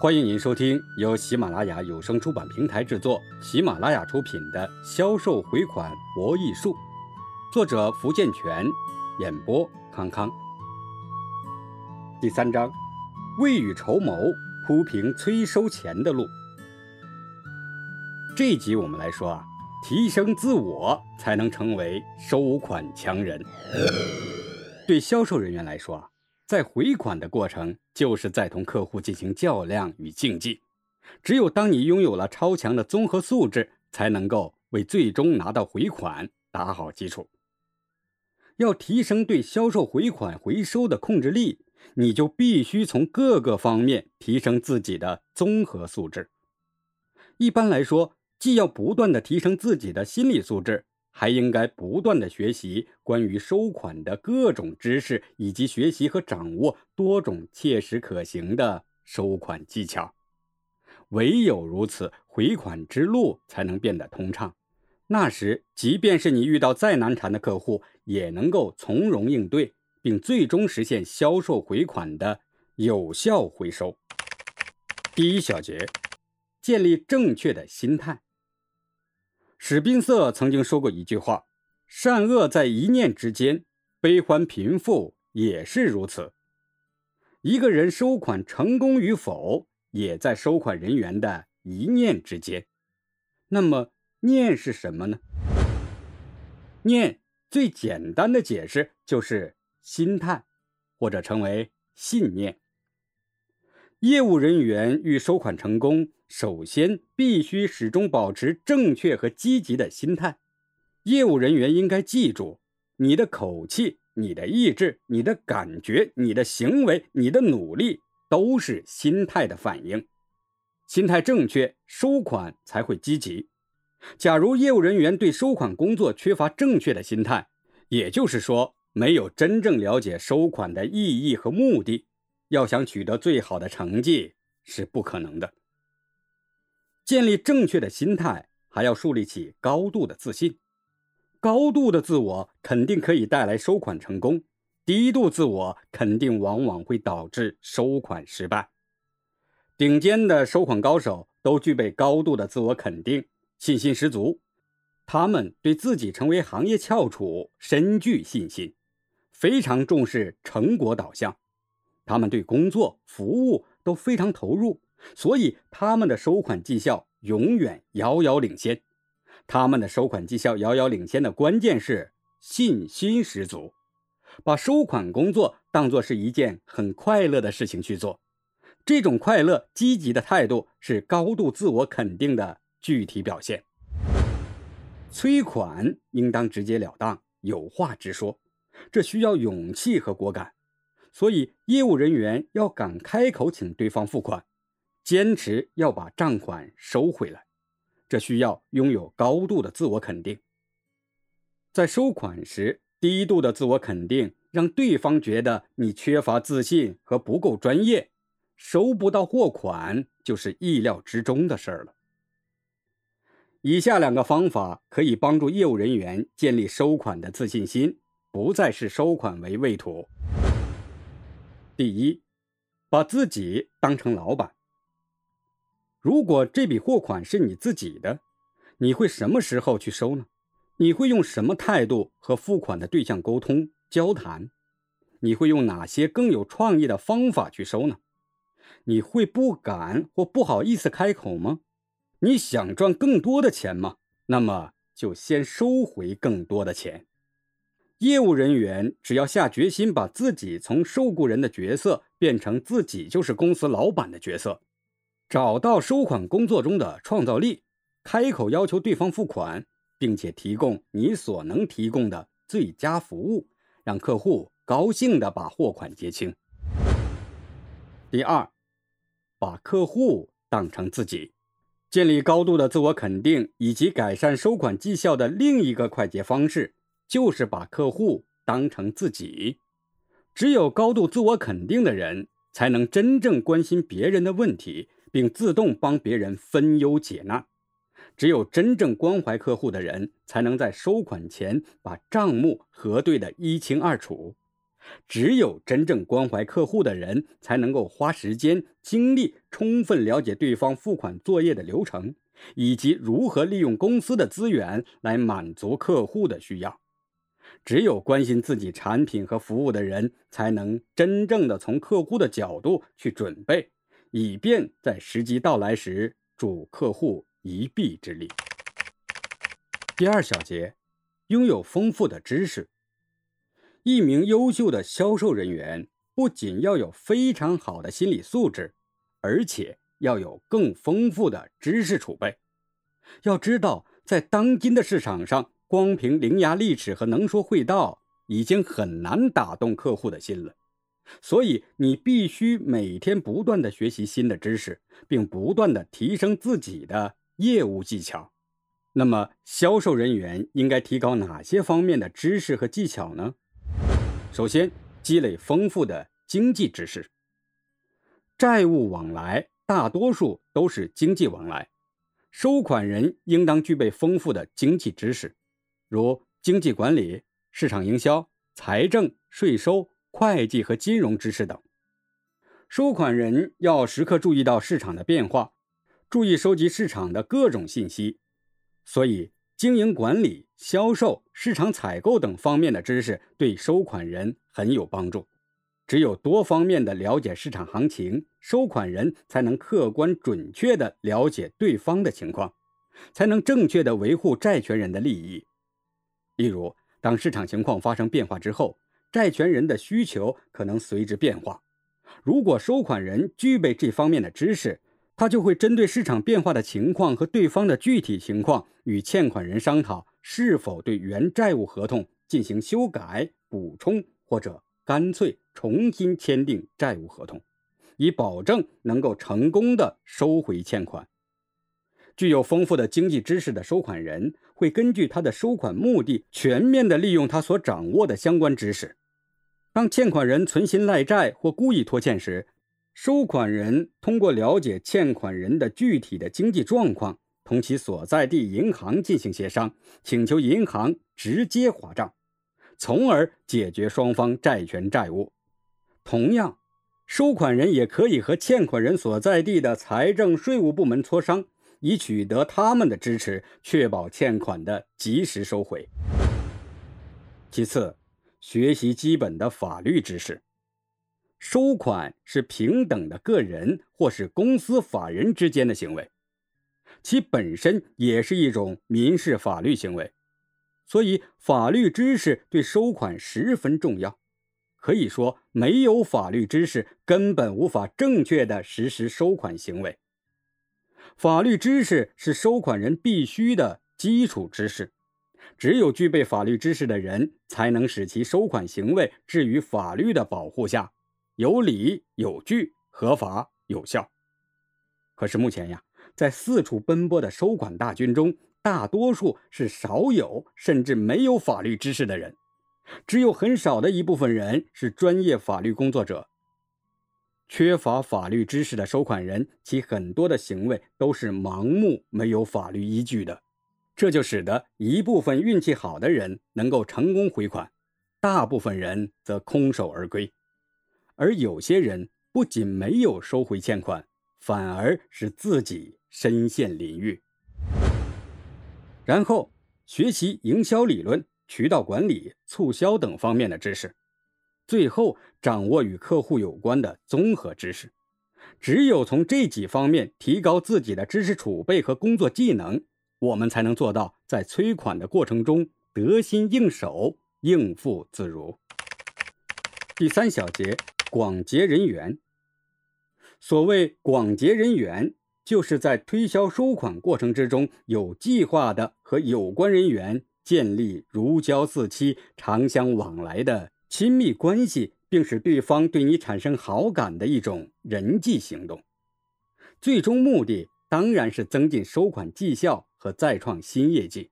欢迎您收听由喜马拉雅有声出版平台制作、喜马拉雅出品的《销售回款博弈术》，作者福建泉，演播康康。第三章，未雨绸缪，铺平催收钱的路。这一集我们来说啊，提升自我才能成为收款强人。对销售人员来说啊。在回款的过程，就是在同客户进行较量与竞技。只有当你拥有了超强的综合素质，才能够为最终拿到回款打好基础。要提升对销售回款回收的控制力，你就必须从各个方面提升自己的综合素质。一般来说，既要不断的提升自己的心理素质。还应该不断的学习关于收款的各种知识，以及学习和掌握多种切实可行的收款技巧。唯有如此，回款之路才能变得通畅。那时，即便是你遇到再难缠的客户，也能够从容应对，并最终实现销售回款的有效回收。第一小节，建立正确的心态。史宾瑟曾经说过一句话：“善恶在一念之间，悲欢贫富也是如此。一个人收款成功与否，也在收款人员的一念之间。那么，念是什么呢？念最简单的解释就是心态，或者称为信念。业务人员欲收款成功。”首先，必须始终保持正确和积极的心态。业务人员应该记住，你的口气、你的意志、你的感觉、你的行为、你的努力，都是心态的反应。心态正确，收款才会积极。假如业务人员对收款工作缺乏正确的心态，也就是说，没有真正了解收款的意义和目的，要想取得最好的成绩是不可能的。建立正确的心态，还要树立起高度的自信。高度的自我肯定可以带来收款成功，低度自我肯定往往会导致收款失败。顶尖的收款高手都具备高度的自我肯定，信心十足。他们对自己成为行业翘楚深具信心，非常重视成果导向。他们对工作、服务都非常投入。所以，他们的收款绩效永远遥遥领先。他们的收款绩效遥遥领先的关键是信心十足，把收款工作当作是一件很快乐的事情去做。这种快乐、积极的态度是高度自我肯定的具体表现。催款应当直截了当、有话直说，这需要勇气和果敢。所以，业务人员要敢开口请对方付款。坚持要把账款收回来，这需要拥有高度的自我肯定。在收款时，低度的自我肯定让对方觉得你缺乏自信和不够专业，收不到货款就是意料之中的事儿了。以下两个方法可以帮助业务人员建立收款的自信心，不再视收款为畏途。第一，把自己当成老板。如果这笔货款是你自己的，你会什么时候去收呢？你会用什么态度和付款的对象沟通交谈？你会用哪些更有创意的方法去收呢？你会不敢或不好意思开口吗？你想赚更多的钱吗？那么就先收回更多的钱。业务人员只要下决心把自己从受雇人的角色变成自己就是公司老板的角色。找到收款工作中的创造力，开口要求对方付款，并且提供你所能提供的最佳服务，让客户高兴地把货款结清。第二，把客户当成自己，建立高度的自我肯定以及改善收款绩效的另一个快捷方式，就是把客户当成自己。只有高度自我肯定的人，才能真正关心别人的问题。并自动帮别人分忧解难。只有真正关怀客户的人，才能在收款前把账目核对的一清二楚。只有真正关怀客户的人，才能够花时间精力，充分了解对方付款作业的流程，以及如何利用公司的资源来满足客户的需要。只有关心自己产品和服务的人，才能真正的从客户的角度去准备，以便在时机到来时助客户一臂之力。第二小节，拥有丰富的知识。一名优秀的销售人员不仅要有非常好的心理素质，而且要有更丰富的知识储备。要知道，在当今的市场上，光凭伶牙俐齿和能说会道已经很难打动客户的心了。所以，你必须每天不断的学习新的知识，并不断的提升自己的业务技巧。那么，销售人员应该提高哪些方面的知识和技巧呢？首先，积累丰富的经济知识。债务往来大多数都是经济往来，收款人应当具备丰富的经济知识，如经济管理、市场营销、财政、税收、会计和金融知识等。收款人要时刻注意到市场的变化，注意收集市场的各种信息，所以。经营管理、销售、市场采购等方面的知识对收款人很有帮助。只有多方面的了解市场行情，收款人才能客观准确地了解对方的情况，才能正确地维护债权人的利益。例如，当市场情况发生变化之后，债权人的需求可能随之变化。如果收款人具备这方面的知识，他就会针对市场变化的情况和对方的具体情况，与欠款人商讨是否对原债务合同进行修改、补充，或者干脆重新签订债务合同，以保证能够成功的收回欠款。具有丰富的经济知识的收款人，会根据他的收款目的，全面的利用他所掌握的相关知识。当欠款人存心赖债或故意拖欠时，收款人通过了解欠款人的具体的经济状况，同其所在地银行进行协商，请求银行直接划账，从而解决双方债权债务。同样，收款人也可以和欠款人所在地的财政、税务部门磋商，以取得他们的支持，确保欠款的及时收回。其次，学习基本的法律知识。收款是平等的个人或是公司法人之间的行为，其本身也是一种民事法律行为，所以法律知识对收款十分重要。可以说，没有法律知识，根本无法正确的实施收款行为。法律知识是收款人必须的基础知识，只有具备法律知识的人，才能使其收款行为置于法律的保护下。有理有据，合法有效。可是目前呀，在四处奔波的收款大军中，大多数是少有甚至没有法律知识的人，只有很少的一部分人是专业法律工作者。缺乏法律知识的收款人，其很多的行为都是盲目、没有法律依据的，这就使得一部分运气好的人能够成功回款，大部分人则空手而归。而有些人不仅没有收回欠款，反而是自己身陷囹圄。然后学习营销理论、渠道管理、促销等方面的知识，最后掌握与客户有关的综合知识。只有从这几方面提高自己的知识储备和工作技能，我们才能做到在催款的过程中得心应手、应付自如。第三小节。广结人缘。所谓广结人缘，就是在推销收款过程之中，有计划的和有关人员建立如胶似漆、长相往来的亲密关系，并使对方对你产生好感的一种人际行动。最终目的当然是增进收款绩效和再创新业绩。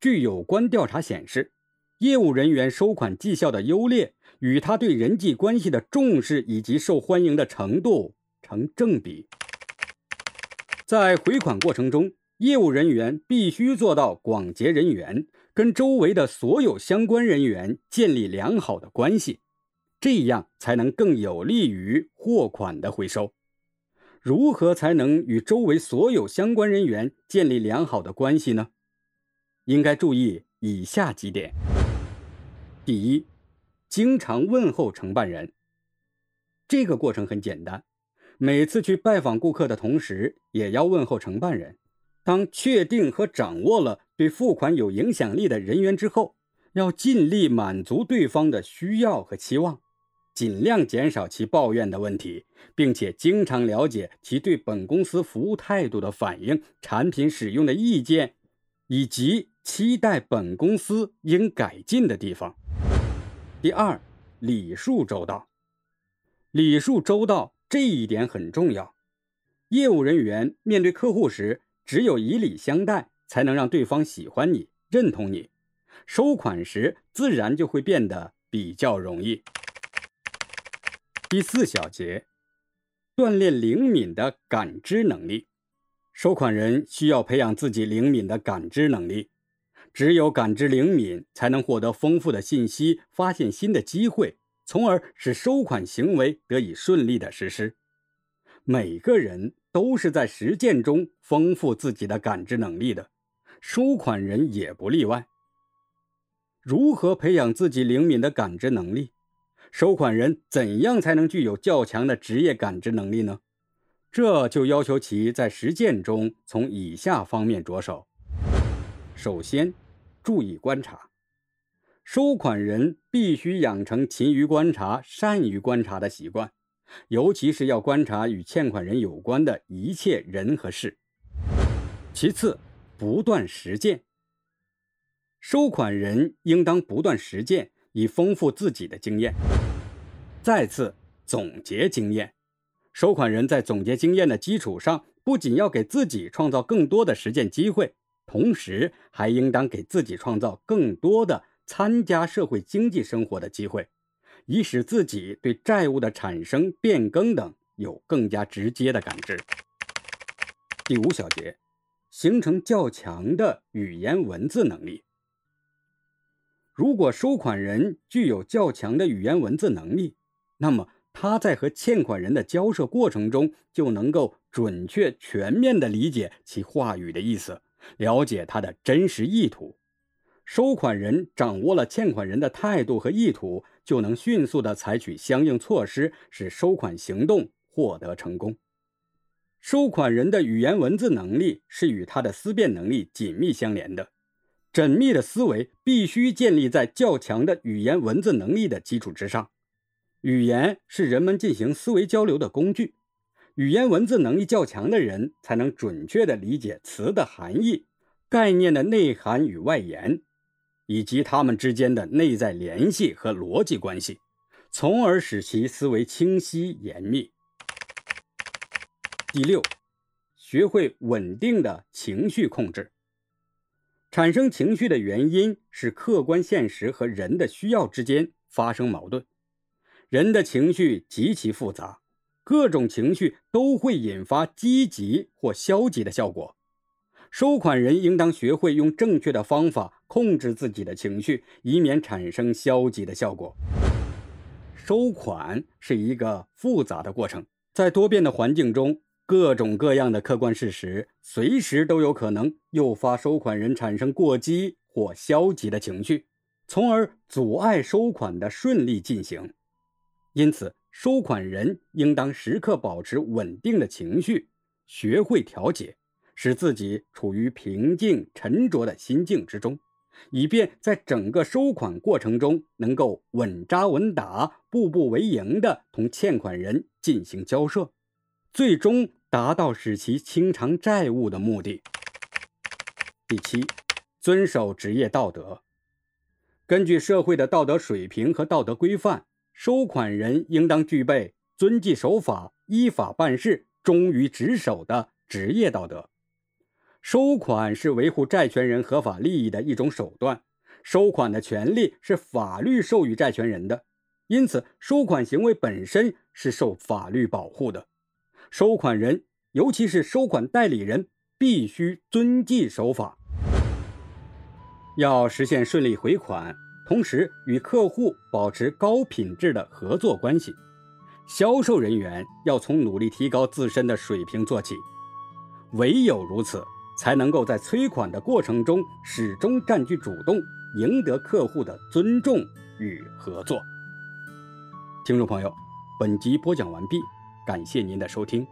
据有关调查显示，业务人员收款绩效的优劣。与他对人际关系的重视以及受欢迎的程度成正比。在回款过程中，业务人员必须做到广结人缘，跟周围的所有相关人员建立良好的关系，这样才能更有利于货款的回收。如何才能与周围所有相关人员建立良好的关系呢？应该注意以下几点：第一，经常问候承办人。这个过程很简单，每次去拜访顾客的同时，也要问候承办人。当确定和掌握了对付款有影响力的人员之后，要尽力满足对方的需要和期望。尽量减少其抱怨的问题，并且经常了解其对本公司服务态度的反应、产品使用的意见，以及期待本公司应改进的地方。第二，礼数周到。礼数周到这一点很重要。业务人员面对客户时，只有以礼相待，才能让对方喜欢你、认同你。收款时，自然就会变得比较容易。第四小节，锻炼灵敏的感知能力。收款人需要培养自己灵敏的感知能力。只有感知灵敏，才能获得丰富的信息，发现新的机会，从而使收款行为得以顺利的实施。每个人都是在实践中丰富自己的感知能力的，收款人也不例外。如何培养自己灵敏的感知能力？收款人怎样才能具有较强的职业感知能力呢？这就要求其在实践中从以下方面着手。首先，注意观察。收款人必须养成勤于观察、善于观察的习惯，尤其是要观察与欠款人有关的一切人和事。其次，不断实践。收款人应当不断实践。以丰富自己的经验，再次总结经验。收款人在总结经验的基础上，不仅要给自己创造更多的实践机会，同时还应当给自己创造更多的参加社会经济生活的机会，以使自己对债务的产生、变更等有更加直接的感知。第五小节，形成较强的语言文字能力。如果收款人具有较强的语言文字能力，那么他在和欠款人的交涉过程中就能够准确、全面地理解其话语的意思，了解他的真实意图。收款人掌握了欠款人的态度和意图，就能迅速地采取相应措施，使收款行动获得成功。收款人的语言文字能力是与他的思辨能力紧密相连的。缜密的思维必须建立在较强的语言文字能力的基础之上。语言是人们进行思维交流的工具，语言文字能力较强的人才能准确地理解词的含义、概念的内涵与外延，以及它们之间的内在联系和逻辑关系，从而使其思维清晰严密。第六，学会稳定的情绪控制。产生情绪的原因是客观现实和人的需要之间发生矛盾。人的情绪极其复杂，各种情绪都会引发积极或消极的效果。收款人应当学会用正确的方法控制自己的情绪，以免产生消极的效果。收款是一个复杂的过程，在多变的环境中。各种各样的客观事实，随时都有可能诱发收款人产生过激或消极的情绪，从而阻碍收款的顺利进行。因此，收款人应当时刻保持稳定的情绪，学会调节，使自己处于平静沉着的心境之中，以便在整个收款过程中能够稳扎稳打、步步为营地同欠款人进行交涉，最终。达到使其清偿债务的目的。第七，遵守职业道德。根据社会的道德水平和道德规范，收款人应当具备遵纪守法、依法办事、忠于职守的职业道德。收款是维护债权人合法利益的一种手段，收款的权利是法律授予债权人的，因此收款行为本身是受法律保护的。收款人，尤其是收款代理人，必须遵纪守法。要实现顺利回款，同时与客户保持高品质的合作关系，销售人员要从努力提高自身的水平做起。唯有如此，才能够在催款的过程中始终占据主动，赢得客户的尊重与合作。听众朋友，本集播讲完毕，感谢您的收听。